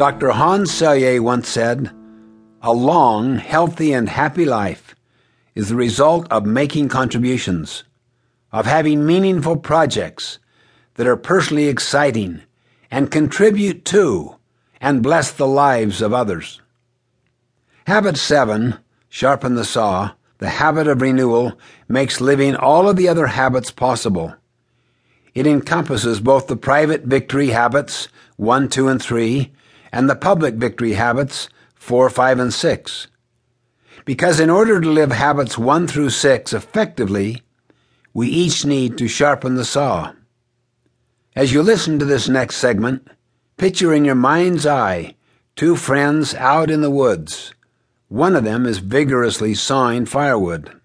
Dr. Hans Selye once said, A long, healthy, and happy life is the result of making contributions, of having meaningful projects that are personally exciting and contribute to and bless the lives of others. Habit 7, sharpen the saw, the habit of renewal, makes living all of the other habits possible. It encompasses both the private victory habits, 1, 2, and 3, and the public victory habits, 4, 5, and 6. Because in order to live habits 1 through 6 effectively, we each need to sharpen the saw. As you listen to this next segment, picture in your mind's eye two friends out in the woods. One of them is vigorously sawing firewood.